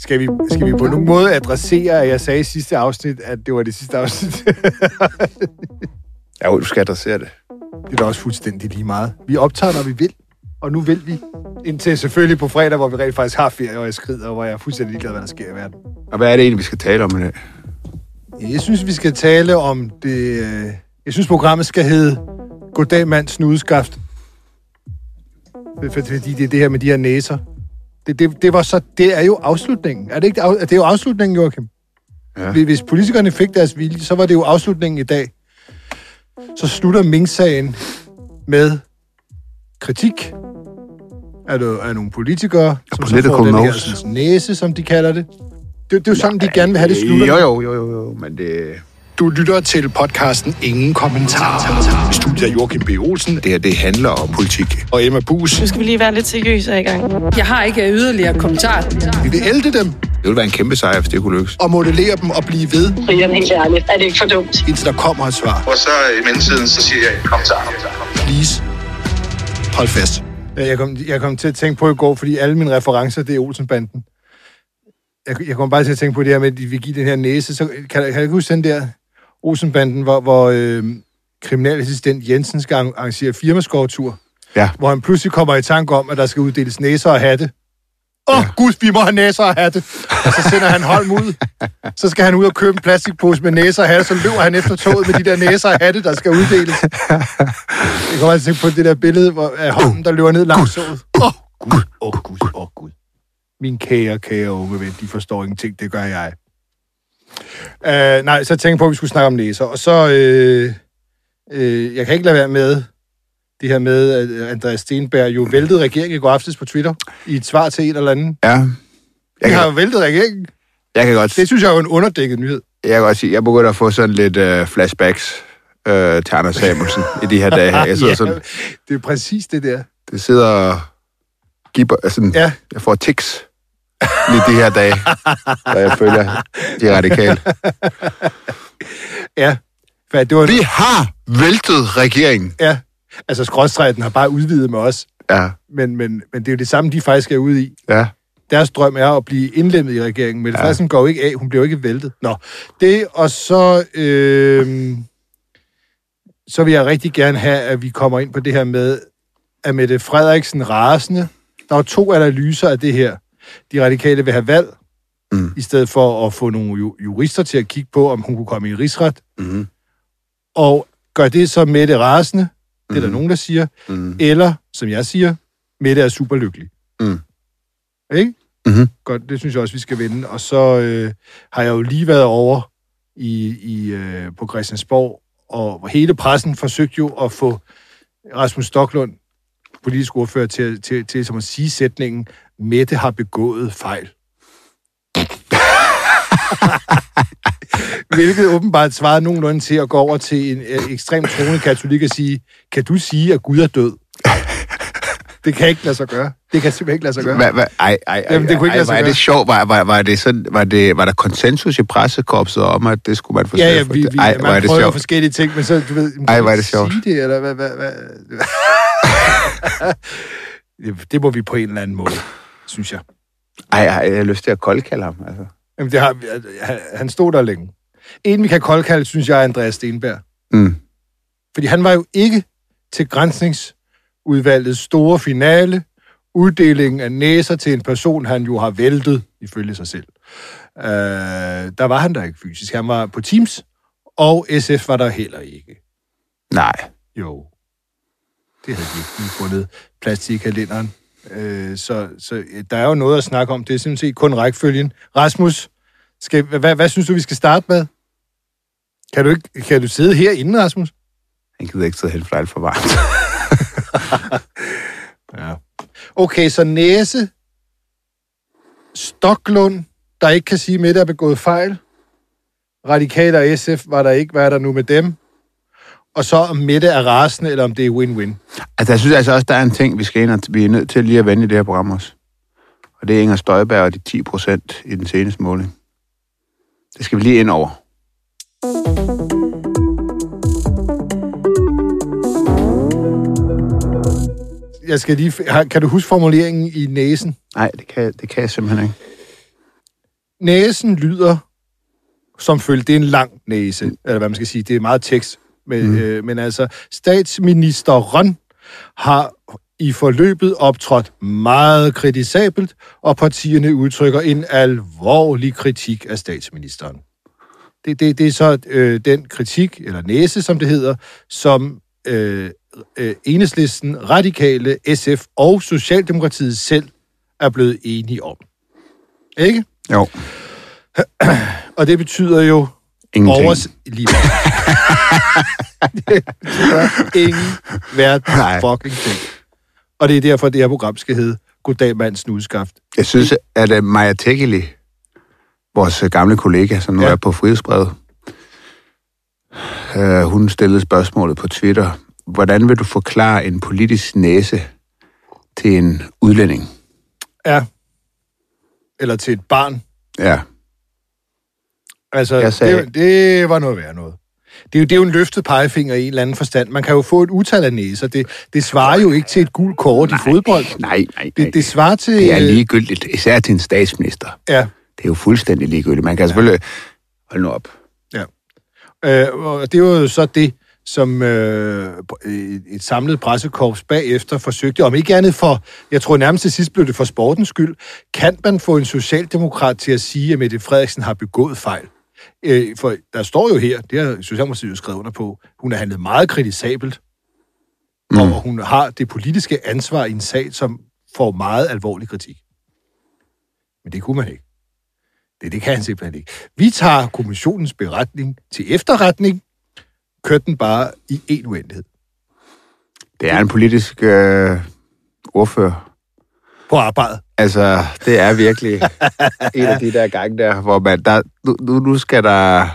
Skal vi, skal vi på nogen måde adressere, at jeg sagde i sidste afsnit, at det var det sidste afsnit? Ja, jo, du skal adressere det. det er da også fuldstændig lige meget. Vi optager, når vi vil, og nu vil vi. Indtil selvfølgelig på fredag, hvor vi rent faktisk har ferie, og jeg skrider, og hvor jeg er fuldstændig ligeglad, hvad der sker i verden. Og hvad er det egentlig, vi skal tale om i dag? Jeg synes, vi skal tale om det... øh, Jeg synes, programmet skal hedde Goddag, mand, snudeskaft. Fordi det er det her med de her næser. Det, det, det, var så, det er jo afslutningen. Er det, ikke, det er jo afslutningen, Joachim. Ja. Hvis- politikerne fik deres vilje, så var det jo afslutningen i dag. Så slutter Mink-sagen med kritik af, af nogle politikere, som så får den her næse, som de kalder det. Det, det er jo sådan, de gerne vil have det slutter. Jo, jo, jo, jo, men det... Du lytter til podcasten Ingen Kommentarer. I studiet er Joachim B. Olsen Det her, det handler om politik. og Emma Bus. Nu skal vi lige være lidt seriøse i gang. Jeg har ikke yderligere kommentarer. Vi vil ælde dem Det ville være en kæmpe sejr, hvis det kunne lykkes. og modellere dem og blive ved, Brian, helt ærligt, er det ikke for dumt? indtil der kommer et svar. Og så i mellemtiden, så siger jeg, kom så. Please. Hold fast. Ja, Jeg kom, jeg kom til at tænke på i går, fordi alle mine referencer, det er Olsenbanden. Jeg, jeg kom bare til at tænke på det her med, at de vil give den her næse. Så kan, kan jeg ikke huske den der Olsenbanden, hvor, hvor øh, kriminalassistent Jensen skal arr- arrangere firmaskovtur, Ja. hvor han pludselig kommer i tanke om, at der skal uddeles næser og hatte. Åh, oh, gud, vi må have næser og hatte. Og så sender han Holm ud. Så skal han ud og købe en plastikpose med næser og hatte, så løber han efter toget med de der næser og hatte, der skal uddeles. Jeg kommer at tænke på det der billede hvor, af Holm, der løber ned langs toget. Åh, oh, gud, åh, oh, gud, åh, oh, gud. Min kære, kære unge ven, de forstår ingenting, det gør jeg. Uh, nej, så tænkte jeg på, at vi skulle snakke om næser. Og så, øh, øh, jeg kan ikke lade være med det her med, at Andreas Stenberg jo væltede regeringen i går aftes på Twitter i et svar til en eller anden. Ja. Jeg har jo væltet regeringen. jeg kan godt, Det synes jeg er jo en underdækket nyhed. jeg kan godt sige, jeg begynder at få sådan lidt uh, flashbacks uh, til Anders Samuelsen i de her dage her. Jeg sidder sådan, det er præcis det der. det sidder giver, sådan, Ja. jeg får tics lige de her dage, da jeg følger de radikale. Ja. For det var, Vi har væltet regeringen. ja. Altså, skrådstræden har bare udvidet med os. Ja, Men, men, men det er jo det samme, de faktisk er ude i. ja. Deres drøm er at blive indlemmet i regeringen, men det ja. går jo ikke af. Hun bliver jo ikke væltet. Nå, det og så... Øh, så vil jeg rigtig gerne have, at vi kommer ind på det her med, at Mette Frederiksen rasende. Der er to analyser af det her. De radikale vil have valg, Mm. i stedet for at få nogle ju- jurister til at kigge på, om hun kunne komme i en rigsret. Mm-hmm. Og gør det så Mette rasende, det er der Mhm. nogen, der siger, Mm. eller, som jeg siger, Mette er super lykkelig. Mm. Ikke? Mhm. Godt, det synes jeg også, vi skal vinde. Og så øh, har jeg jo lige været over i, i, øh, på Christiansborg, og hele pressen forsøgte jo at få Rasmus Stocklund, politisk ordfører, til, til, til som at sige sætningen, Mette har begået fejl. Hvilket åbenbart svarede nogenlunde til at gå over til en øh, ekstremt troende katolik og sige, kan du sige, at Gud er død? Det kan ikke lade sig gøre. Det kan simpelthen ikke lade sig gøre. Hva, hva, ej, ej, Jamen, det kunne ikke ej, lade sig var gøre. det sjovt? Var, var, var, det sådan, var, det, var der konsensus i pressekorpset om, at det skulle man få Ja, ja, vi, vi, ej, man var det sjovt? forskellige ting, men så, du ved... Ej, ikke det sjovt. Sige det, eller hvad, hvad, hvad? det må vi på en eller anden måde, synes jeg. Ej, ej, jeg har lyst til at koldkalde ham. Altså. Jamen, det har, han- stod der længe. En, vi kan koldkalde, synes jeg, er Andreas Stenberg. Mm. Fordi han var jo ikke til grænsningsudvalgets store finale, uddelingen af næser til en person, han jo har væltet, ifølge sig selv. Øh, der var han der ikke fysisk. Han var på Teams, og SF var der heller ikke. Nej. Jo. Det havde de ikke fundet plads til i kalenderen. Øh, så, så der er jo noget at snakke om. Det er simpelthen kun rækkefølgen. Rasmus, skal, hvad, hvad, synes du, vi skal starte med? Kan du, ikke, kan du sidde herinde, Rasmus? Han gider ikke sidde helt for alt for varmt. Ja. Okay, så næse, Stoklund, der ikke kan sige, at Mette er begået fejl. Radikale og SF var der ikke. Hvad er der nu med dem? Og så om Mette er rasende, eller om det er win-win. altså, jeg synes altså også, der er en ting, vi skal ind og vi er nødt til lige at vende i det her program også. Og det er Inger Støjberg og de 10 procent i den seneste måling. Det skal vi lige ind over. Jeg skal lige, kan du huske formuleringen i næsen? Nej, det kan, det kan jeg simpelthen ikke. næsen lyder som følge, det er en lang næse, eller hvad man skal sige, det er meget tekst, men, mm. øh, men altså, statsministeren har i forløbet optrådt meget kritisabelt, og partierne udtrykker en alvorlig kritik af statsministeren. Det, det, det er så øh, den kritik, eller næse, som det hedder, som øh, øh, Enhedslisten, Radikale, SF og Socialdemokratiet selv er blevet enige om. Ikke? Jo. Og det betyder jo Ingenting. overs... Lige det ingen Nej. fucking ting. Og det er derfor, det her program skal hedde Goddag, mand snudskaft. Jeg synes, at uh, Maja Tekeli, vores øh, gamle kollega, som nu ja. er på Frihedsbrevet, uh, hun stillede spørgsmålet på Twitter. Hvordan vil du forklare en politisk næse til en udlænding? Ja. Eller til et barn. Ja, Altså, sagde- det, det var noget værd noget. Det er, jo, det er jo en løftet pegefinger i en eller anden forstand. Man kan jo få et utal af næser. Det, det svarer jo ikke til et gult kort i fodbold. nej, nej, nej. Det, det svarer til... det er øh, ligegyldigt, især til en statsminister. Ja, Det er jo fuldstændig ligegyldigt. Man kan selvfølgelig... Hold nu op. Øh, og det var jo så det, som øh, et- et samlet pressekorps bagefter forsøgte, om ikke andet for, jeg tror nærmest til sidst blev det for sportens skyld, kan man få en socialdemokrat til at sige, at Mette Frederiksen har begået fejl? Øh, for der står jo her, det har Socialdemokratiet jo skrevet under på, hun har handlet meget kritisabelt, mm. og hun har det politiske ansvar i en sag, som får meget alvorlig kritik. Men det kunne man ikke. Det, det kan han simpelthen ikke. Vi tager kommissionens beretning til efterretning, kørte den bare i en uendelighed. Det er en politisk øh, ordfører. På arbejdet. Altså, det er virkelig en af de der gange der, hvor man, der, nu, nu, skal der,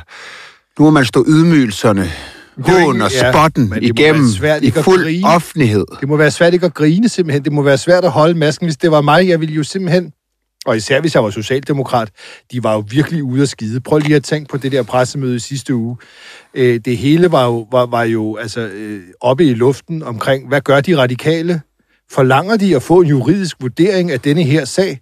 nu må man stå ydmygelserne, er hån og ja, spotten må igennem svært i fuld grine. offentlighed. Det må være svært ikke at grine simpelthen. Det må være svært at holde masken. Hvis det var mig, jeg ville jo simpelthen... Og især hvis jeg var socialdemokrat, de var jo virkelig ude at skide. Prøv lige at tænke på det der pressemøde i sidste uge. Øh, det hele var jo, var, var jo altså, øh, oppe i luften omkring, hvad gør de radikale? Forlanger de at få en juridisk vurdering af denne her sag?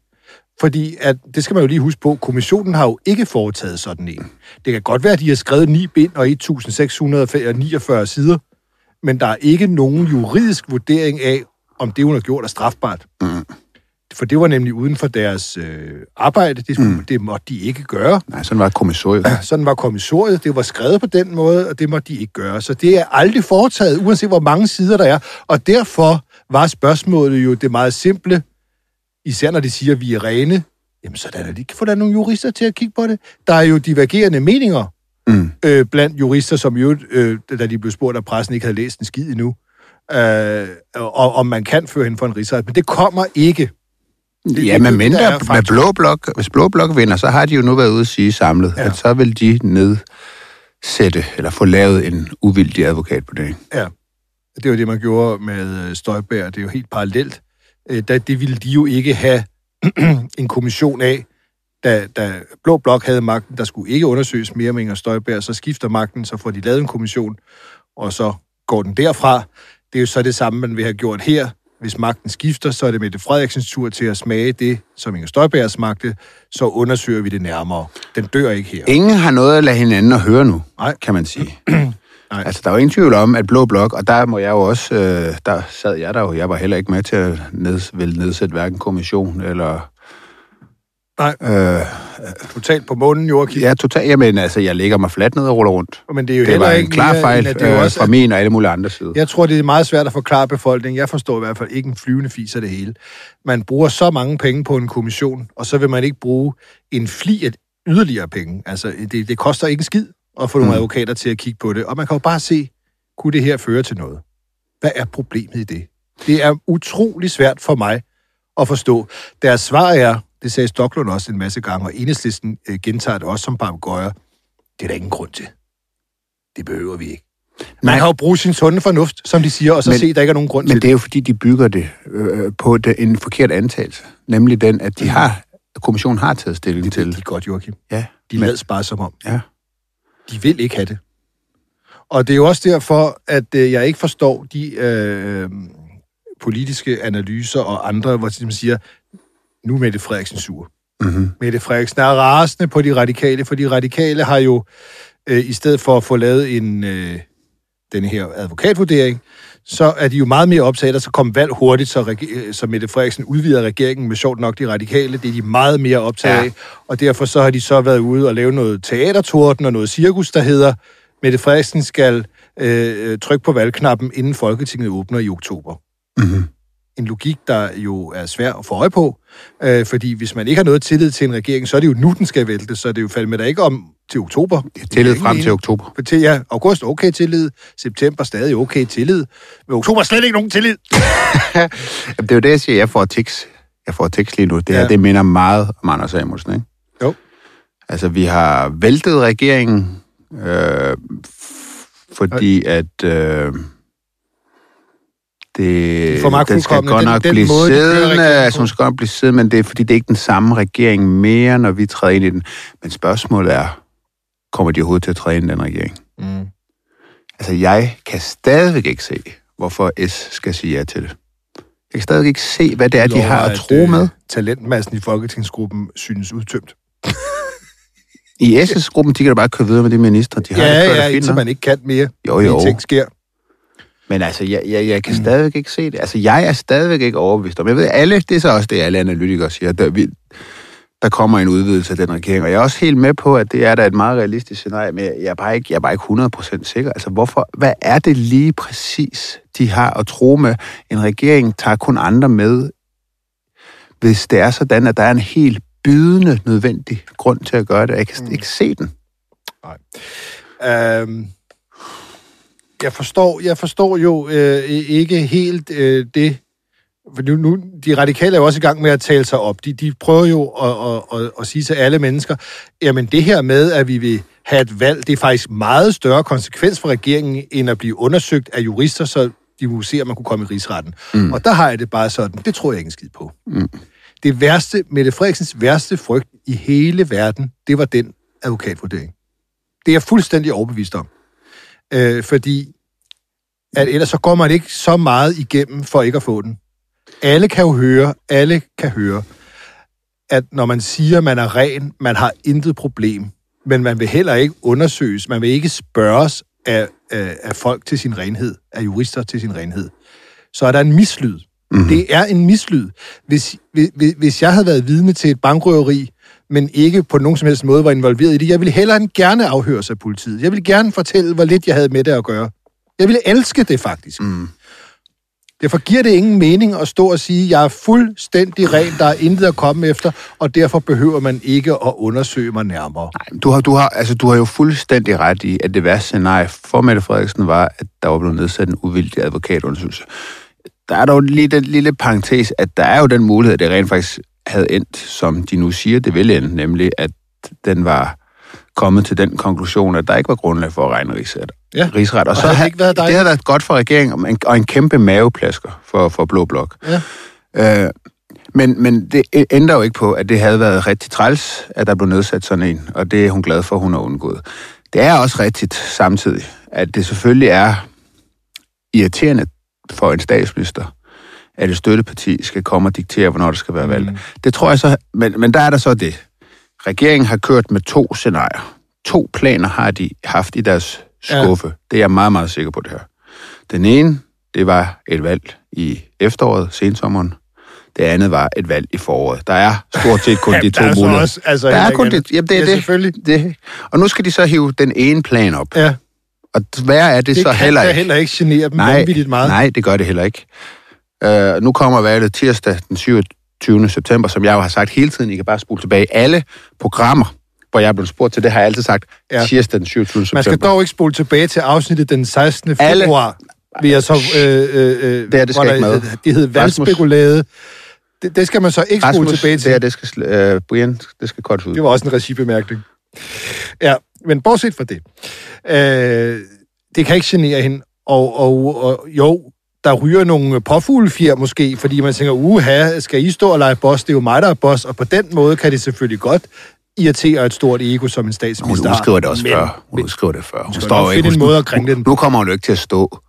Fordi, at, det skal man jo lige huske på, kommissionen har jo ikke foretaget sådan en. Det kan godt være, at de har skrevet 9 bind og 1649 sider, men der er ikke nogen juridisk vurdering af, om det, hun har gjort, er strafbart. Mm. For det var nemlig uden for deres øh, arbejde. Det, skulle, mm. det måtte de ikke gøre. Nej, sådan var et kommissorium. Sådan var kommissoriet. Det var skrevet på den måde, og det måtte de ikke gøre. Så det er aldrig foretaget, uanset hvor mange sider der er. Og derfor var spørgsmålet jo det meget simple, især når de siger, at vi er rene. Jamen, så er der de kan få der nogle jurister til at kigge på det. Der er jo divergerende meninger Mm. øh, blandt jurister, som jo, øh, da de blev spurgt af pressen, ikke havde læst en skid endnu, øh, og om man kan føre hende for en rigsret. Men det kommer ikke. det- Ja, men mindre med blå blok, hvis blå blok vinder, så har de jo nu været ude at sige samlet, Ja. ja. at så vil de nedsætte, eller få lavet en uvildig advokat på det. Ja, det var det, man gjorde med øh, Støjberg. Det er jo helt parallelt. Øh, da, det ville de jo ikke have en kommission af, da, da Blå Blok havde magten. Der skulle ikke undersøges mere med Inger Støjberg. Så skifter magten, så får de lavet en kommission, og så går den derfra. Det er jo så det samme, man vil have gjort her. Hvis magten skifter, så er det Mette Frederiksens tur til at smage det, som Inger Støjberg smagte. Så undersøger vi det nærmere. Den dør ikke her. Ingen har noget at lade hinanden at høre nu, Nej. kan man sige. Nej. Altså, der er jo ingen tvivl om, at Blå Blok, og der må jeg jo også, øh, der sad jeg der jo, jeg var heller ikke med til at neds, vel nedsætte hverken kommission eller... Nej. Øh, Totalt på månen, Joachim. ja, totalt, jamen altså, jeg ligger mig fladt ned og ruller rundt. Men det er jo Det heller var en ikke klar fejl det er øh, også, fra min og alle mulige andre side. Jeg tror, det er meget svært at forklare befolkningen. Jeg forstår i hvert fald ikke en flyvende fis af det hele. Man bruger så mange penge på en kommission, og så vil man ikke bruge en fli af yderligere penge. Altså, det, det koster ikke en skid at få nogle Mm. advokater til at kigge på det. Og man kan jo bare se, kunne det her føre til noget? Hvad er problemet i det? Det er utrolig svært for mig at forstå. Deres svar er, det sagde Stoklund også en masse gange, og enhedslisten øh, gentager det også som papegøjer, det er der ingen grund til. Det behøver vi ikke. Man kan jo bruge sin sunde fornuft, som de siger, og så Men- se, der ikke er nogen grund Men til det er jo fordi, de bygger det øh, på det, en forkert antagelse. Nemlig den, at de har, at kommissionen har taget stilling det. Det til. de godt, Joachim. Ja, De men- lader bare som om. ja. De vil ikke have det. Og det er jo også derfor, at øh, jeg ikke forstår de øh, politiske analyser og andre, hvor de siger, nu er Mette Frederiksen sur. Mm-hmm. Mette Frederiksen er rasende på de radikale, for de radikale har jo, øh, i stedet for at få lavet en, øh, den her advokatvurdering, så er de jo meget mere optaget at så kommer valg hurtigt, så, reg- øh, så Mette Frederiksen udvider regeringen med sjovt nok de radikale. Det er de meget mere optaget Ja. af, og derfor så har de så været ude og lave noget teatertorden og noget cirkus, der hedder, Mette Frederiksen skal øh, trykke på valgknappen, inden Folketinget åbner i oktober Mm-hmm. en logik, der jo er svær at få øje på, øh, fordi hvis man ikke har noget tillid til en regering, så er det jo nu, den skal vælte, så det er jo faldet med der ikke om til oktober. Tillid frem til oktober. Til, ja, august okay tillid, september stadig okay tillid, men oktober slet ikke nogen tillid. Jamen, det er jo det, jeg siger. Jeg får tics. Jeg får tics lige nu. Det, her, Ja. det minder meget om Anders Samuelsen, ikke? Jo. Altså, vi har væltet regeringen, øh, fordi at... Øh, det, for meget den skal fuldkomne. godt Den- nok den blive måde, siddende, altså hun skal godt blive siddende, men det er fordi, det er ikke den samme regering mere, når vi træder ind i den. Men spørgsmålet er, kommer de overhovedet til at i den regering? Mm. Altså, jeg kan stadigvæk ikke se, hvorfor S skal sige ja til det. Jeg kan stadigvæk ikke se, hvad det er, de har at tro øh, med. talentmassen i Folketingsgruppen synes udtømt. I SS-gruppen, de kan da bare køre videre med de ministre, de har. Ja, ja, fint indtil man ikke kan mere. Jo, jo. Ting sker. Men altså, jeg, jeg, jeg kan stadigvæk ikke se det. Altså, jeg er stadigvæk ikke overbevist om. Jeg ved, alle, det er så også det, alle analytikere siger. Der, vi, der kommer en udvidelse af den regering. Og jeg er også helt med på, at det er da et meget realistisk scenarie, men jeg er bare ikke, jeg er bare ikke 100% sikker. Altså, hvorfor, hvad er det lige præcis, de har at tro med? En regering tager kun andre med, hvis det er sådan, at der er en helt bydende nødvendig grund til at gøre det. Jeg kan mm. ikke se den. Øhm, jeg forstår, jeg forstår jo øh, ikke helt øh, det, nu, nu, de radikale er jo også i gang med at tale sig op. De, de prøver jo at, at, at, at sige til alle mennesker, jamen det her med, at vi vil have et valg, det er faktisk meget større konsekvens for regeringen, end at blive undersøgt af jurister, så de kunne se, at man kunne komme i rigsretten. Mm. Og der har jeg det bare sådan, det tror jeg ikke en skid på. Mm. Det værste, Mette Frederiksens værste frygt i hele verden, det var den advokatvurdering. Det er jeg fuldstændig overbevist om. Øh, fordi at ellers så går man ikke så meget igennem for ikke at få den. Alle kan jo høre, alle kan høre, at når man siger, man er ren, man har intet problem, men man vil heller ikke undersøges, man vil ikke spørges af, af, af folk til sin renhed, af jurister til sin renhed, så er der en mislyd. Mm-hmm. Det er en mislyd. Hvis, hvis, hvis jeg havde været vidne til et bankrøveri, men ikke på nogen som helst måde var involveret i det, jeg ville hellere end gerne afhøres af politiet. Jeg ville gerne fortælle, hvor lidt jeg havde med det at gøre. Jeg ville elske det faktisk. Mm. Derfor giver det ingen mening at stå og sige, at jeg er fuldstændig ren, der er intet at komme efter, og derfor behøver man ikke at undersøge mig nærmere. Nej, du har, du, har, altså, du har jo fuldstændig ret i, at det værste scenarie for Mette Frederiksen var, at der var blevet nedsat en uvildig advokatundersøgelse. Der er dog lige den lille parentes, at der er jo den mulighed, at det rent faktisk havde endt, som de nu siger, det ville ende, nemlig at den var kommet til den konklusion, at der ikke var grundlag for at regne rigsret. Ja. rigsret. Og, Og så havde det ikke været det dejligt? havde været godt for regeringen, og en, og en kæmpe maveplasker for, for Blå Blok. Ja. Øh, men, men det ændrer jo ikke på, at det havde været rigtig træls, at der blev nedsat sådan en, og det er hun glad for, hun har undgået. Det er også rigtigt samtidig, at det selvfølgelig er irriterende for en statsminister, at et støtteparti skal komme og diktere, hvornår der skal være valg. Mm. Det tror jeg så, men, men der er der så det. Regeringen har kørt med to scenarier. To planer har de haft i deres skuffe. Ja. Det er jeg meget, meget sikker på det her. Den ene, det var et valg i efteråret, sensommeren. Det andet var et valg i foråret. Der er stort set kun de to er muligheder. også, altså, der er kun det. Jamen, det er Ja, det. selvfølgelig. det. Og nu skal de så hive den ene plan op. Ja, Og hvad er det, det så kan heller ikke? heller ikke genere dem Nej, vanvittigt meget. nej, det gør det heller ikke. Uh, nu kommer valget tirsdag den 27. september, som jeg jo har sagt hele tiden. I kan bare spole tilbage. Alle programmer, hvor jeg er blevet spurgt til det, har jeg altid sagt Ja. tirsdag den 27. september. Man skal dog ikke spole tilbage til afsnittet den 16. Alle- februar. Vil jeg så, øh, øh, øh, Det her, det skal ikke med. Det hed valgspekulade. Det, det skal man så ikke spole tilbage til. det her, det skal, uh, Brian, det skal kortes ud. Det var også en regibemærkning. Ja, men bortset fra det. Øh, det kan ikke genere hende. Og, og, og jo, der ryger nogle påfuglefjer måske, fordi man tænker, uha, skal I stå og lege boss? Det er jo mig, der er boss. Og på den måde kan det selvfølgelig godt irritere et stort ego, som en Hun statsminister har. udskriver det også Men- før. Hun udskriver det før. Hun skal står finde en hun- måde at kringle den. Nu kommer hun jo ikke til at stå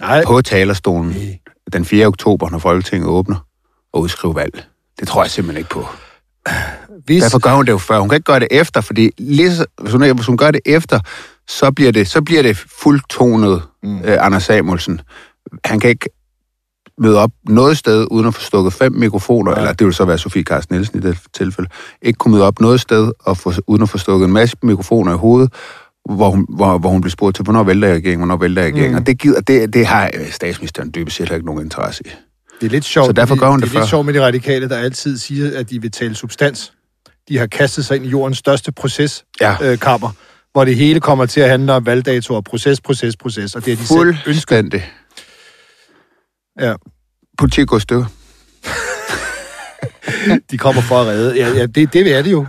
Nej, på talerstolen Nej. den 4. oktober, når Folketinget åbner, og udskrive valg. Det tror jeg simpelthen ikke på. hvis... Derfor gør hun det jo før. Hun kan ikke gøre det efter, fordi lige hvis, hun, hvis hun gør det efter, så bliver det, så bliver det fuldtonet mm. øh, Anders Samuelsen. Han kan ikke møde op noget sted, uden at få stukket fem mikrofoner, ja. eller det vil så være Sofie Carsten Nielsen i det tilfælde, ikke kunne møde op noget sted, og få, uden at få stukket en masse mikrofoner i hovedet, hvor hun, hvor, hvor hun bliver spurgt til, hvornår vælter jeg regeringen, hvornår vælter jeg regeringen. Mm. Og det, gider, det, det har statsministeren dybest set ikke nogen interesse i. Det er lidt sjovt, Så derfor gør hun det det er lidt sjovt med de radikale, der altid siger, at de vil tale substans. De har kastet sig ind i jordens største proceskammer, Ja. øh, kammer, hvor det hele kommer til at handle om valgdatoer, proces, proces, proces, og det er de selv ønsker. Ja, Politik går stykker. de kommer for at redde. Ja, ja det, det er det jo.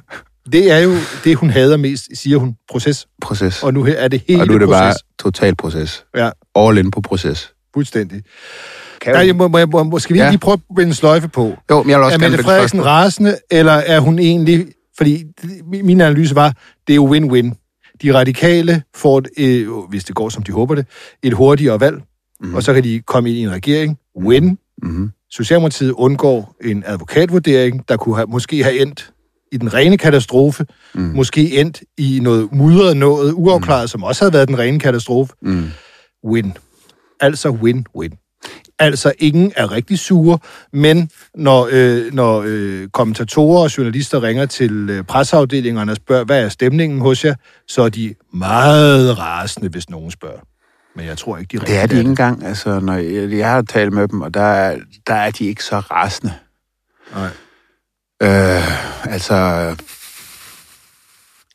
Det er jo det, hun hader mest, siger hun, proces. Proces. Og nu er det hele og nu er det proces. bare total proces. Ja, All in på proces. fuldstændig. Kan jeg må, må, må, må, skal vi Ja. lige prøve at vende en sløjfe på? Jo, men jeg vil også er Mette Frederiksen rasende, eller er hun egentlig... Fordi min min analyse var, det er jo win-win. De radikale får, et, øh, hvis det går, som de håber det, et hurtigere valg, mm. og så kan de komme ind i en regering. Win. Mhm. Socialdemokratiet undgår en advokatvurdering, der kunne have, måske have endt i den rene katastrofe, mm. måske endt i noget mudret noget, uafklaret, mm. som også havde været den rene katastrofe. Mm. Win. Altså win-win. Altså, ingen er rigtig sure, men når, øh, når øh, kommentatorer og journalister ringer til øh, presseafdelingerne og spørger, hvad er stemningen hos jer, så er de meget rasende, hvis nogen spørger. Men jeg tror ikke, de ringer. Det er de ikke engang. Altså, når jeg, jeg har talt med dem, og der er, der er de ikke så rasende. Nej. Øh, altså,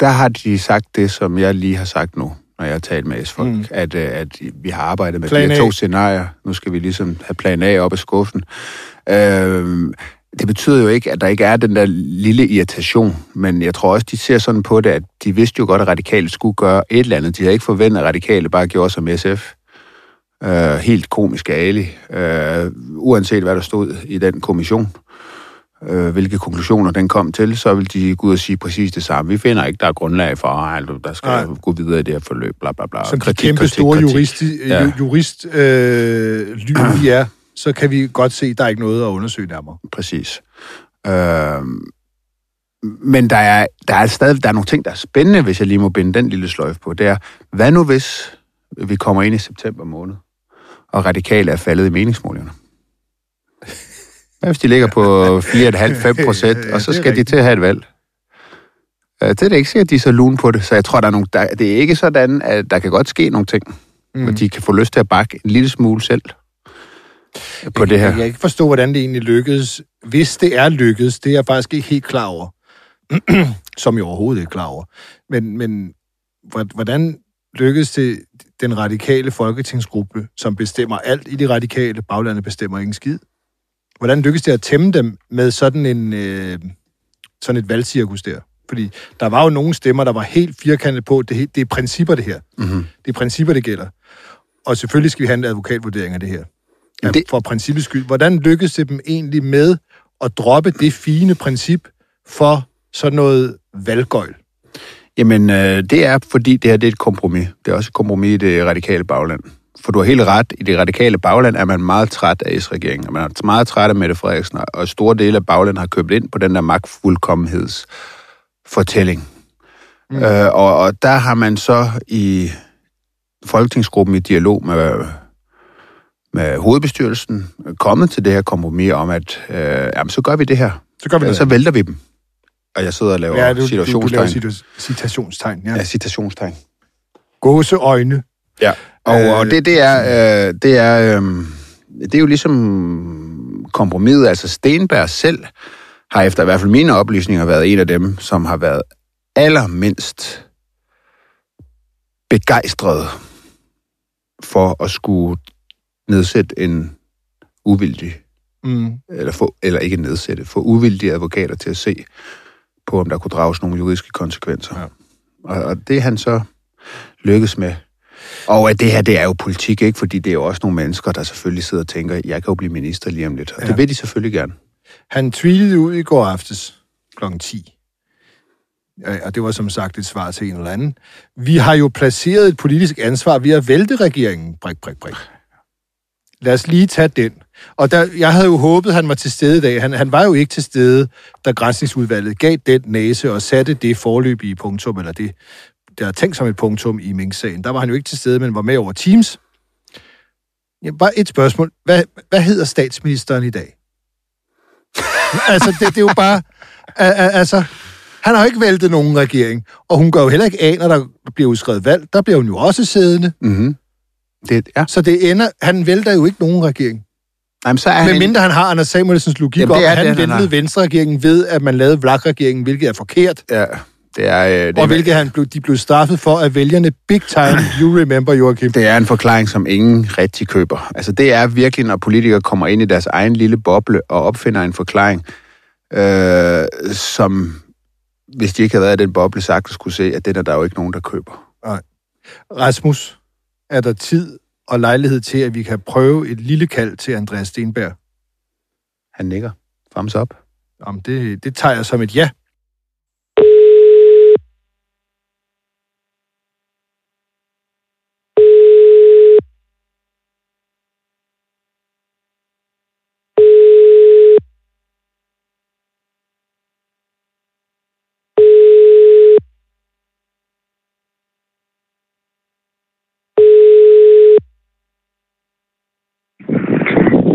der har de sagt det, som jeg lige har sagt nu, når jeg har talt med S-folk, mm. At, øh, at vi har arbejdet med Plan de her to scenarier. Nu skal vi ligesom have plan A op i skuffen. Øh, det betyder jo ikke, at der ikke er den der lille irritation, men jeg tror også, de ser sådan på det, at de vidste jo godt, at radikale skulle gøre et eller andet. De havde ikke forventet, at radikale bare gjorde som SF. Øh, helt komisk Ali. Øh, uanset hvad der stod i den kommission, øh, hvilke konklusioner den kom til, så vil de gå ud og sige præcis det samme. Vi finder ikke, der er grundlag for, at der skal Nej. gå videre i det her forløb, bla bla bla. Som de Kritik, kæmpe kritik, store kritik. jurist, Ja. ja. jurist øh, de er, så kan vi godt se, at der er ikke noget at undersøge nærmere. Præcis. Øh, men der er, der er stadig der er nogle ting, der er spændende, hvis jeg lige må binde den lille sløjfe på. Det er, hvad nu hvis vi kommer ind i september måned, og radikale er faldet i meningsmålingerne? Hvad hvis de ligger på 4,5-5 procent, og så skal de til at have et valg? Øh, Det er da ikke sikkert, at de er så lune på det, så jeg tror, der er nogle, der, det er ikke sådan, at der kan godt ske nogle ting, mm. hvor de kan få lyst til at bakke en lille smule selv på det her. Jeg kan ikke forstå, hvordan det egentlig lykkedes. Hvis det er lykkedes, det er jeg faktisk ikke helt klar over. Som jeg overhovedet ikke er klar over. Men, men hvor- hvordan lykkedes det den radikale folketingsgruppe, som bestemmer alt i de radikale, baglandet bestemmer ingen skid? Hvordan lykkedes det at tæmme dem med sådan en øh, sådan et valgcirkus der? Fordi der var jo nogle stemmer, der var helt firkantet på, det, det er principper, det her. Mm-hmm. Det er principper, det gælder. Og selvfølgelig skal vi have en advokatvurdering af det her. Ja, Det-. For princippets skyld. Hvordan lykkedes det dem egentlig med at droppe det fine princip for sådan noget valggøjl? Jamen, øh, det er, fordi det her det er et kompromis. Det er også et kompromis i det radikale bagland. For du har helt ret. I det radikale bagland er man meget træt af S-regeringen. og Man er meget træt af Mette Frederiksen, og store dele af bagland har købt ind på den der magtfuldkommenhedsfortælling. Mm. Øh, og, og der har man så i folketingsgruppen i dialog med, med hovedbestyrelsen kommet til det her kompromis om, at øh, jamen, så gør vi det her. Så gør vi Ja, det. så vælter vi dem. Og jeg sidder og laver ja, du, du, du situationstegn. laver citationstegn. Ja. Ja, ja. citationstegn. Gåseøjne. Ja. Og, Øh, og det, det er, øh, det er, øh, det er jo ligesom kompromiset. Altså Stenberg selv har efter i hvert fald mine oplysninger været en af dem, som har været allermindst begejstret for at skulle nedsætte en uvildig, Mm. eller, få, eller ikke nedsætte, få uvildige advokater til at se på, om der kunne drages nogle juridiske konsekvenser. Ja. Og, og det han så lykkes med. Og at det her, det er jo politik, ikke? Fordi det er jo også nogle mennesker, der selvfølgelig sidder og tænker, jeg kan jo blive minister lige om lidt. Og ja. Det vil de selvfølgelig gerne. Han tweetede ud i går aftes kl. 10. Ja, Og det var som sagt et svar til en eller anden. Vi har jo placeret et politisk ansvar ved at vælte regeringen. Brik, brik, brik lad os lige tage den. Og der, jeg havde jo håbet, han var til stede i dag. Han, han var jo ikke til stede, da grænsningsudvalget gav den næse og satte det forløb i punktum, eller det, der er tænkt som et punktum i Mink-sagen. Der var han jo ikke til stede, men var med over Teams. Ja, bare et spørgsmål. Hvad, hvad hedder statsministeren i dag? altså, det, det er jo bare... Altså, han har jo ikke væltet nogen regering, og hun gør jo heller ikke af, når der bliver udskrevet valg. Der bliver hun jo også siddende. Mm-hmm. Det, ja. Så det ender... Han vælter jo ikke nogen regering. Jamen, så er han Men en- mindre han har Anders Samuelsens logik Jamen, om, at han det, han væltede har. Venstre-regeringen ved, at man lavede VLAG-regeringen, hvilket er forkert, Ja, det er, øh, det, og er, hvilket han blev, de blev straffet for af vælgerne big time. You remember, Joachim. det er en forklaring, som ingen rigtig køber. Altså, det er virkelig, når politikere kommer ind i deres egen lille boble og opfinder en forklaring, øh, som, hvis de ikke havde været i den boble, sagtens skulle se, at den er der jo ikke nogen, der køber. Rasmus, er der tid og lejlighed til, at vi kan prøve et lille kald til Andreas Stenberg? Han nikker. Thumbs up. Om det, det tager jeg som et ja.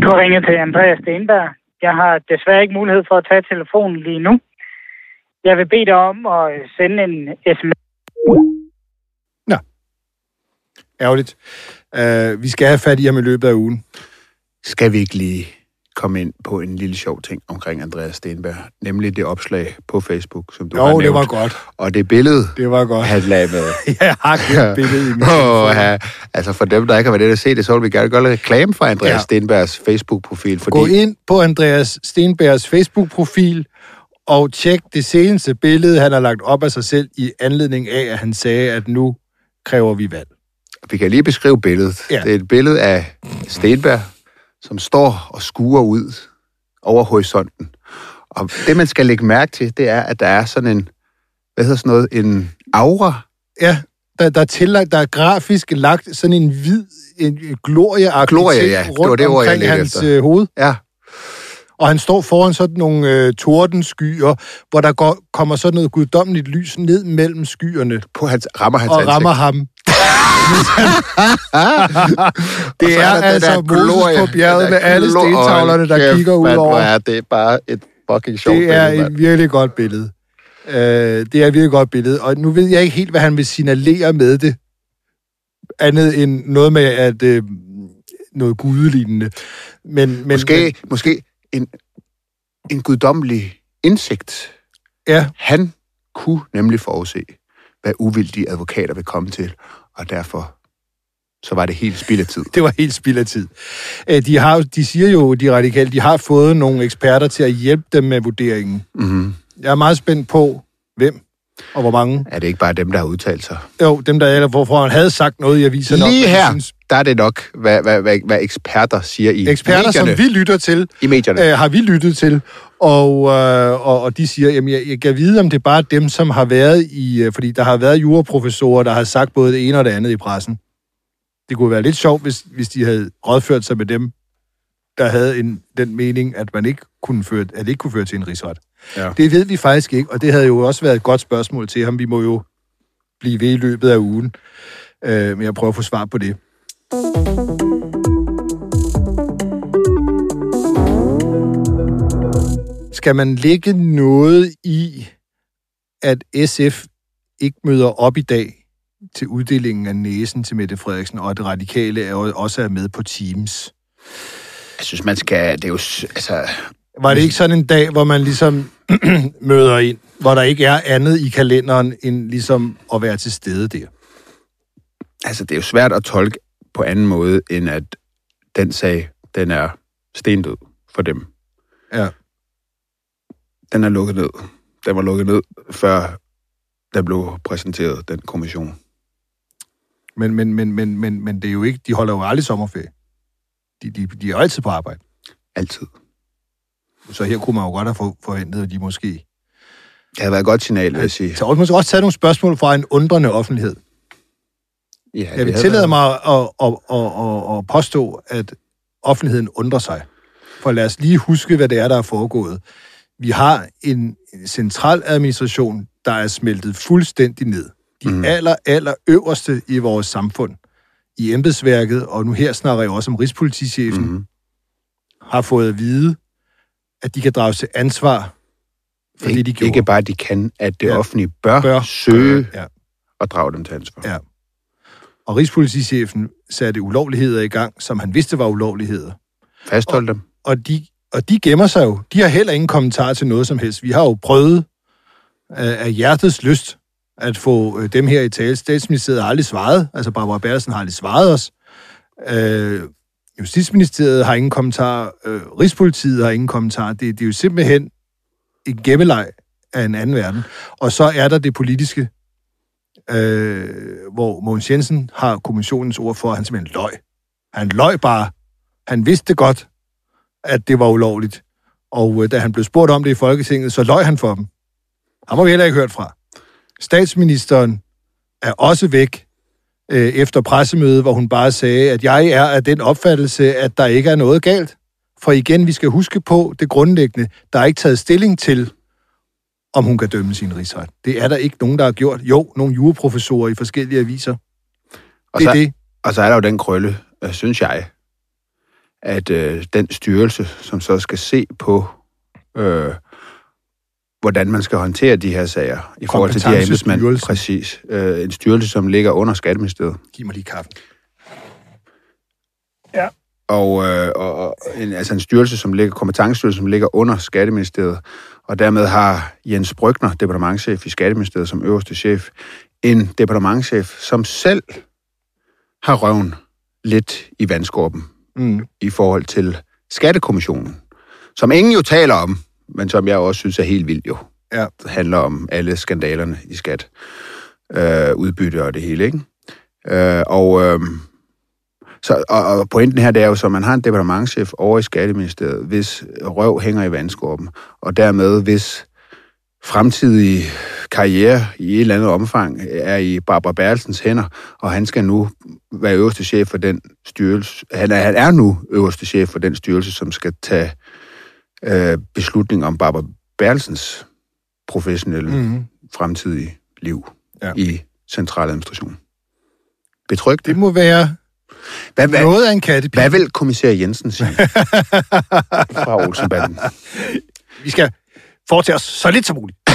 Du har ringet til Andreas Stenberg. Jeg har desværre ikke mulighed for at tage telefonen lige nu. Jeg vil bede dig om at øh, sende en sms. Ærgerligt. Uh, vi skal have fat i ham i løbet af ugen. Skal vi ikke lige komme ind på en lille sjov ting omkring Andreas Stenberg, nemlig det opslag på Facebook, som du har Jo, nævnt. det var godt. Og det billede, Det var godt. han lagde med. Jeg har gemt billedet i min telefon. ja. Altså for dem, der ikke har været inde at se det, så vil vi gerne gøre reklame for Andreas Ja. Stenbergs Facebook-profil. Fordi Gå ind på Andreas Stenbergs Facebook-profil og tjek det seneste billede, han har lagt op af sig selv i anledning af, at han sagde, at nu kræver vi valg. vi kan lige beskrive billedet. Ja. Det er et billede af Stenberg, som står og skuer ud over horisonten. Og det, man skal lægge mærke til, det er, at der er sådan en, hvad hedder sådan noget, en aura. Ja, der, der er tillagt, der er grafisk lagt sådan en hvid, en Glorie, ting ja. Det var det ord, jeg hans efter. øh, hoved. Ja, Og han står foran sådan nogle øh, tordenskyer, hvor der går, kommer sådan noget guddommeligt lys ned mellem skyerne på hans, rammer hans og ansigt. rammer ham. det er, den altså Moses på bjerget med alle stentavlerne, der kæft, kigger ud mand, hvor over. er det bare et fucking sjovt Det er billede, et virkelig godt billede. Uh, det er et virkelig godt billede. Og nu ved jeg ikke helt, hvad han vil signalere med det. Andet end noget med, at uh, noget gudelignende. Men, men, Måske, Men, måske en, en guddommelig indsigt. ja, Han kunne nemlig forudse, hvad uvildige advokater vil komme til, og derfor så var det helt spild af tid. det var helt spild af tid. Uh, de, har, de siger jo, de radikale, de har fået nogle eksperter til at hjælpe dem med vurderingen. Mm-hmm. Jeg er meget spændt på, hvem og hvor mange. Er det ikke bare dem, der har udtalt sig? Jo, dem der, eller hvorfor han havde sagt noget i aviserne. om, Lige de her, synes. Der er det nok, hvad, hvad, hvad, hvad eksperter siger i Eksperter, som medierne. vi lytter til, I medierne. øh, har vi lyttet til, og, øh, og, og de siger, jamen jeg, jeg kan vide, om det er bare dem, som har været i, øh, fordi der har været juraprofessorer, der har sagt både det ene og det andet i pressen. Det kunne være lidt sjovt, hvis, hvis de havde rådført sig med dem, der havde en, den mening, at man ikke kunne føre, at det ikke kunne føre til en rigsret. Ja. Det ved vi faktisk ikke, og det havde jo også været et godt spørgsmål til ham. Vi må jo blive ved i løbet af ugen, øh, men jeg prøver at få svar på det. Skal man lægge noget i, at SF ikke møder op i dag til uddelingen af næsen til Mette Frederiksen, og at det radikale er, også er med på Teams? Jeg synes, man skal... Det er jo... Altså, Var det ikke sådan en dag, hvor man ligesom møder ind, hvor der ikke er andet i kalenderen, end ligesom at være til stede der? altså, det er jo svært at tolke på anden måde, end at den sag, den er stendød for dem. Ja. Den er lukket ned. Den var lukket ned, før der blev præsenteret den kommission. Men, men, men, men, men, men det er jo ikke, de holder jo aldrig sommerferie. De, de, de er altid på arbejde. Altid. Så her kunne man jo godt have for- forventet, at de måske... Det havde været et godt signal, vil jeg sige. Så måske også tage nogle spørgsmål fra en undrende offentlighed. Ja, Jeg vil tillade mig at, at, at, at, at påstå, at offentligheden undrer sig. For lad os lige huske, hvad det er, der er foregået. Vi har en central administration, der er smeltet fuldstændig ned. De mm. aller, aller øverste i vores samfund, i embedsværket, og nu her snakker jeg også om Rigspolitichefen, mm. har fået at vide, at de kan drages til ansvar for ikke, det, de gjorde. Ikke bare de kan, at det Ja. offentlige bør, Bør. bør søge Ja. og drage dem til ansvar. Ja. Og Rigspolitichefen satte ulovligheder i gang, som han vidste var ulovligheder. Fasthold dem. Og de, og de gemmer sig jo. De har heller ingen kommentar til noget som helst. Vi har jo prøvet øh, af hjertets lyst at få øh, dem her i tale. Statsministeriet har aldrig svaret. Altså Barbara Bertelsen har aldrig svaret os. Øh, Justitsministeriet har ingen kommentar. Øh, Rigspolitiet har ingen kommentar. Det, det er jo simpelthen en gemmeleg af en anden verden. Og så er der det politiske, øh, hvor Mogens Jensen har kommissionens ord for, at han simpelthen løg. Han løg bare. Han vidste godt, at det var ulovligt. Og øh, da han blev spurgt om det i Folketinget, så løg han for dem. Ham har vi heller ikke hørt fra. Statsministeren er også væk øh, efter pressemødet, hvor hun bare sagde, at jeg er af den opfattelse, at der ikke er noget galt. For igen, vi skal huske på det grundlæggende. Der er ikke taget stilling til, om hun kan dømme sin rigsret. Det er der ikke nogen, der har gjort. Jo, nogle juraprofessorer i forskellige aviser. Og Det er så, det. Og så er der jo den krølle, øh, synes jeg, at øh, den styrelse, som så skal se på, øh, hvordan man skal håndtere de her sager i forhold til de her embedsmænd. Præcis. Øh, en styrelse, som ligger under Skatteministeriet. Giv mig lige kaffen. Og, øh, og, og en, altså en styrelse, som ligger, kompetencestyrelse, som ligger under Skatteministeriet. Og dermed har Jens Brygner, departementchef i Skatteministeriet, som øverste chef, en departementchef, som selv har røven lidt i vandskorben Mm. i forhold til Skattekommissionen, som ingen jo taler om, men som jeg også synes er helt vildt jo. Ja. Det handler om alle skandalerne i skat, øh, udbytte og det hele, ikke? Øh, og, øh, så, og, og pointen her, det er jo så, at man har en departementchef over i Skatteministeriet, hvis røv hænger i vandskorben, og dermed hvis fremtidige karriere i et eller andet omfang er i Barbara Bertelsens hænder, og han skal nu være øverste chef for den styrelse. Han er, han er nu øverste chef for den styrelse, som skal tage øh, beslutning om Barbara Bertelsens professionelle mm. Mm. fremtidige liv Ja. i centraladministration. Betryg Det må være hvad, hvad, noget af en kattepil. hvad vil kommissær Jensen sige fra Olsenbanden? Vi skal foretage os så lidt som muligt.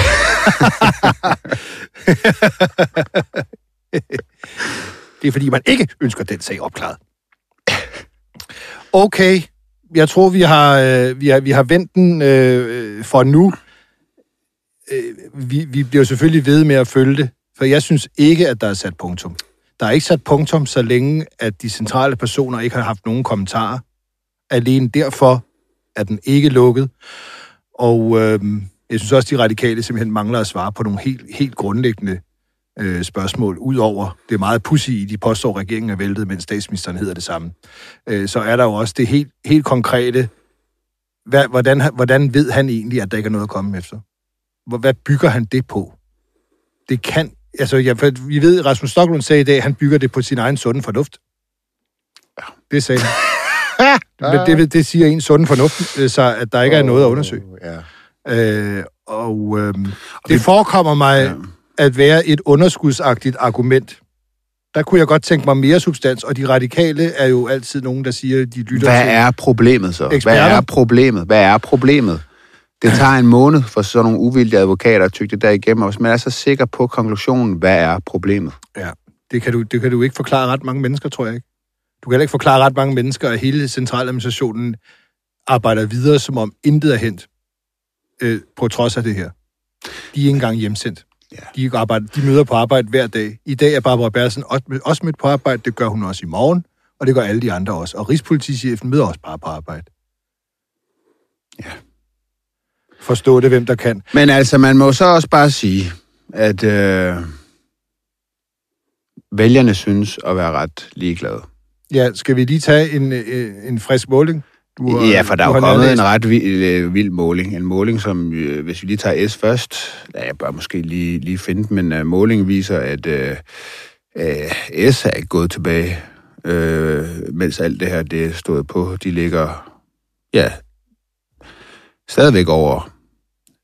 det er fordi, man ikke ønsker den sag opklaret. Okay, jeg tror, vi har, øh, vi har, vi har vendt den øh, for nu. Øh, vi, vi bliver selvfølgelig ved med at følge det, for jeg synes ikke, at der er sat punktum. Der er ikke sat punktum, så længe at de centrale personer ikke har haft nogen kommentarer. Alene derfor er den ikke lukket. Og øh, jeg synes også, at de radikale simpelthen mangler at svare på nogle helt, helt grundlæggende øh, spørgsmål. Udover det er meget pussy i, de påstår, at regeringen er væltet, mens statsministeren hedder det samme. Øh, så er der jo også det helt, helt konkrete. Hvad, hvordan, hvordan ved han egentlig, at der ikke er noget at komme efter? Hvad bygger han det på? Det kan... Altså, ja, for vi ved, Rasmus Stoklund sagde i dag, at han bygger det på sin egen sunde fornuft. Ja. Det sagde han. Men det, det siger en sunde fornuft, øh, så at der ikke er noget at undersøge. Ja. Øh, og øh, det forekommer mig Ja. at være et underskudsagtigt argument. Der kunne jeg godt tænke mig mere substans, og de radikale er jo altid nogen, der siger, de lytter Hvad til... er problemet så? Eksperter. Hvad er problemet? Hvad er problemet? Det tager en måned for sådan nogle uvildige advokater at tygge det der igennem, og hvis man er så sikker på konklusionen, hvad er problemet? Ja, det kan, du, det kan du ikke forklare ret mange mennesker, tror jeg ikke. Du kan heller ikke forklare ret mange mennesker, at hele centraladministrationen arbejder videre, som om intet er hent, øh, på trods af det her. De er ikke engang hjemsendt. Ja. De, arbejder, de møder på arbejde hver dag. I dag er Barbara mød- også mødt på arbejde. Det gør hun også i morgen, og det gør alle de andre også. Og Rigspolitichefen møder også bare på arbejde. Ja. Forstå det, hvem der kan. Men altså, man må så også bare sige, at øh, vælgerne synes at være ret ligeglade. Ja, skal vi lige tage en, øh, en frisk måling? Du har- Ja, for der er jo har kommet en ret vild, øh, vild måling. En måling, som, øh, hvis vi lige tager S først, ja, jeg bør måske lige, lige finde den, men uh, målingen viser, at uh, uh, S er ikke gået tilbage øh, mens alt det her det er stået på. De ligger, ja, stadigvæk over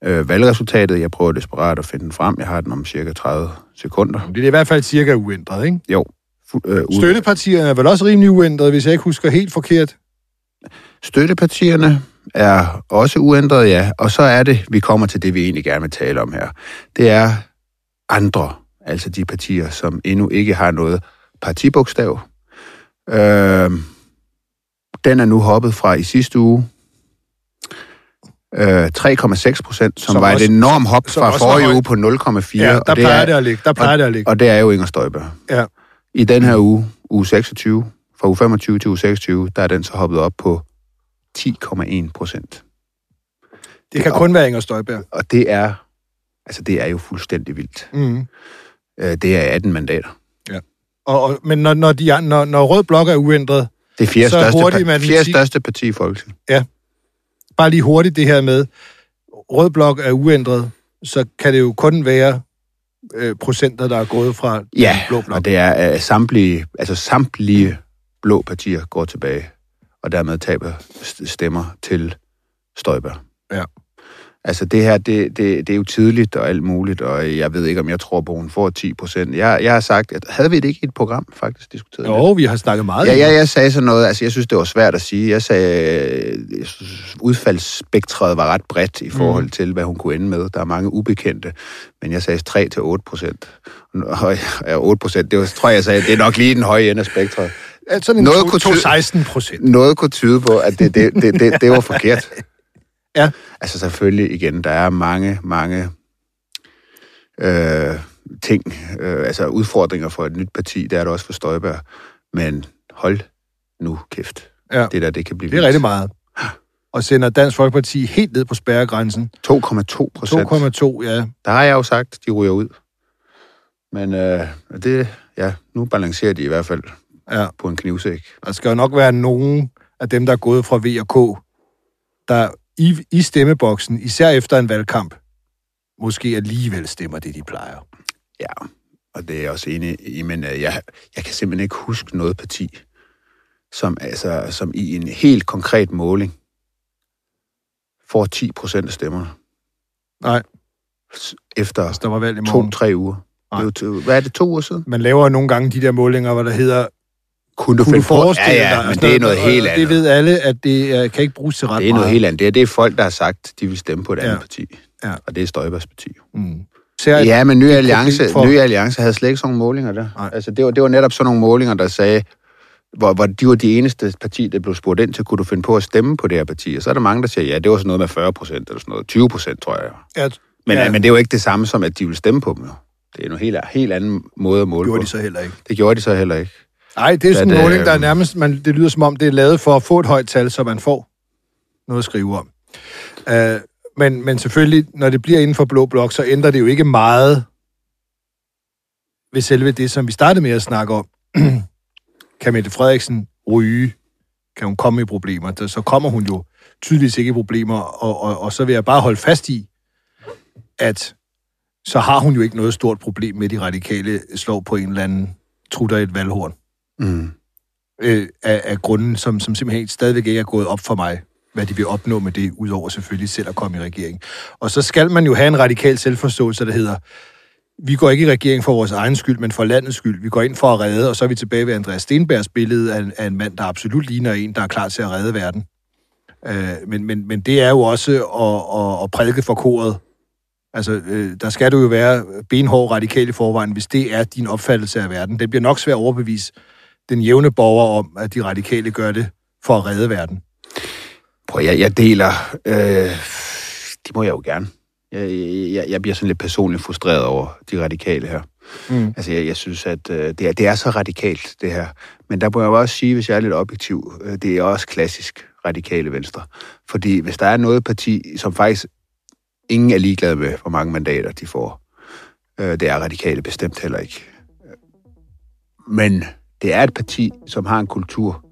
øh, valgresultatet. Jeg prøver desperat at finde den frem. Jeg har den om cirka 30 sekunder. Det er i hvert fald cirka uændret, ikke? Jo. Fu- øh, u- Støttepartierne er vel også rimelig uændret, hvis jeg ikke husker helt forkert. Støttepartierne er også uændret, ja. Og så er det, vi kommer til det, vi egentlig gerne vil tale om her. Det er andre, altså de partier, som endnu ikke har noget partibogstav. Øh, den er nu hoppet fra i sidste uge. Øh, 3,6 procent, som, Som var også- et enormt hop fra forrige uge på 0,4. Ja, der og det plejer er, det at ligge. Der plejer det at ligge. Og det er jo Inger Støjberg. Ja. I den her uge, uge 26, fra uge 25 til uge 26, der er den så hoppet op på 10,1 procent. Det kan og- kun være Inger Støjberg. Og det er, altså det er jo fuldstændig vildt. Mm. Øh, Det er 18 mandater. Og, og, men når, når, de når, når Rød Blok er uændret, Det er fjerde, største, matematik. fjerde største parti i Folketinget. Bare lige hurtigt det her med, Rød Blok er uændret, så kan det jo kun være øh, procenter, der er gået fra Ja, blå blok. og det er uh, samtlige, altså samtlige blå partier går tilbage, og dermed taber st- stemmer til Støjberg. Ja. Altså det her, det, det, det er jo tidligt og alt muligt, og jeg ved ikke, om jeg tror på, hun får 10 procent. Jeg, jeg har sagt, at havde vi det ikke i et program faktisk diskuteret? Jo, vi har snakket meget. Ja, ja, jeg sagde sådan noget, altså jeg synes, det var svært at sige. Jeg sagde, udfaldsspektret var ret bredt i forhold Mm. til, hvad hun kunne ende med. Der er mange ubekendte, men jeg sagde 3-8 procent. Og ja, 8 procent, det var, tror jeg, jeg sagde, det er nok lige den høje ende af spektret. Sådan Noget kunne tyde- 16 procent. Noget kunne tyde på, at det, det, det, det, det var forkert. Ja. Altså selvfølgelig igen, der er mange, mange øh, ting, øh, altså udfordringer for et nyt parti, det er der også for Støjberg. Men hold nu kæft. Ja. Det der, det kan blive Det er rigtig meget. Og sender Dansk Folkeparti helt ned på spærregrænsen. 2,2 procent. 2,2, ja. Der har jeg jo sagt, de ryger ud. Men øh, det, ja, nu balancerer de i hvert fald ja. på en knivsæk. Der skal jo nok være nogen af dem, der er gået fra V og K, der i, i stemmeboksen, især efter en valgkamp, måske alligevel stemmer det, de plejer. Ja, og det er jeg også enig i, men øh, jeg, jeg kan simpelthen ikke huske noget parti, som, altså, som i en helt konkret måling får 10 procent af stemmerne. Nej. Efter to-tre uger. Nej. Det er jo to- Hvad er det, to uger siden? Man laver nogle gange de der målinger, hvor der hedder, Kunne du, kunne finde på? forestille ja, dig? ja, men og det er noget og helt andet. Det ved alle, at det uh, kan ikke bruges til ret det er noget meget. helt andet. Det er, det er folk, der har sagt, de vil stemme på et andet Ja. parti. Ja. Og det er Støjbergs parti. Mm. Ser, Ja, men Nye Alliance, for- Nye Alliance havde slet ikke sådan nogle målinger der. Nej. Altså, det var, det var netop sådan nogle målinger, der sagde, hvor, hvor de var de eneste parti, der blev spurgt ind til, kunne du finde på at stemme på det her parti? Og så er der mange, der siger, ja, det var sådan noget med 40 procent, eller sådan noget. 20 procent, tror jeg. at, Men, Ja. ja. men det er jo ikke det samme som, at de vil stemme på dem. Jo. Det er en helt, helt anden måde at måle gjorde på. de så heller ikke. Det gjorde de så heller ikke. Nej, det er sådan en det, måling, der er nærmest, man, det lyder som om, det er lavet for at få et højt tal, så man får noget at skrive om. Uh, men, men selvfølgelig, når det bliver inden for blå blok, så ændrer det jo ikke meget ved selve det, som vi startede med at snakke om. kan Mette Frederiksen ryge? Kan hun komme i problemer? Så kommer hun jo tydeligvis ikke i problemer, og, og, og så vil jeg bare holde fast i, at så har hun jo ikke noget stort problem med, de radikale slår på en eller anden trutter i et valghorn Mm. øh, af, af grunden, som, som simpelthen stadigvæk ikke er gået op for mig, hvad de vil opnå med det, udover selvfølgelig selv at komme i regering. Og så skal man jo have en radikal selvforståelse, der hedder, vi går ikke i regering for vores egen skyld, men for landets skyld. Vi går ind for at redde, og så er vi tilbage ved Andreas Stenbergs billede af, en- af en mand, der absolut ligner en, der er klar til at redde verden. Øh, men, men, men det er jo også at, at, at prædike for koret. Altså, øh, der skal du jo være benhård radikal i forvejen, hvis det er din opfattelse af verden. Det bliver nok svært at overbevise den jævne borger om, at de radikale gør det for at redde verden. Prøv, jeg, jeg deler... Øh, de må jeg jo gerne. Jeg, jeg, jeg bliver sådan lidt personligt frustreret over de radikale her. Mm. Altså, jeg, jeg synes, at øh, det, er, det er så radikalt, det her. Men der må jeg også sige, hvis jeg er lidt objektiv, øh, det er også klassisk radikale venstre. Fordi hvis der er noget parti, som faktisk ingen er ligeglade med, hvor mange mandater de får, øh, det er radikale bestemt heller ikke. Men det er et parti, som har en kultur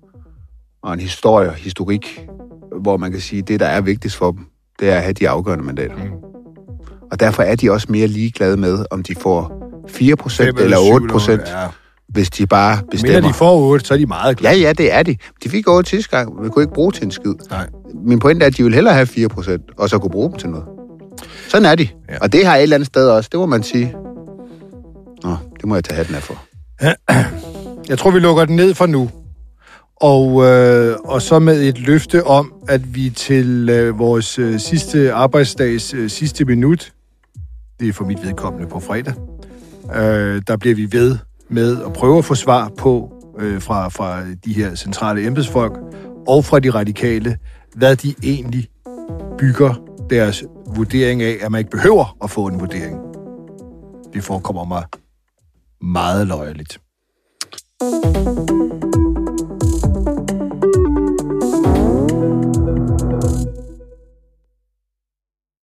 og en historie og historik, hvor man kan sige, at det, der er vigtigst for dem, det er at have de afgørende mandater. Mm. Og derfor er de også mere ligeglade med, om de får 4% Fem eller syv 8%. Ja. hvis de bare Men bestemmer. når de får 8, så er de meget glade. Ja, ja, det er de. De fik over sidste gang, men kunne ikke bruge til en skid. Nej. Min pointe er, at de vil hellere have 4%, og så kunne bruge dem til noget. Sådan er de. Ja. Og det har et eller andet sted også, det må man sige. Nå, det må jeg tage hatten af for. Jeg tror, vi lukker den ned for nu. Og, øh, og så med et løfte om, at vi til øh, vores øh, sidste arbejdsdags øh, sidste minut, det er for mit vedkommende på fredag, øh, der bliver vi ved med at prøve at få svar på øh, fra, fra de her centrale embedsfolk og fra de radikale, hvad de egentlig bygger deres vurdering af, at man ikke behøver at få en vurdering. Det forekommer mig meget løjeligt. あ!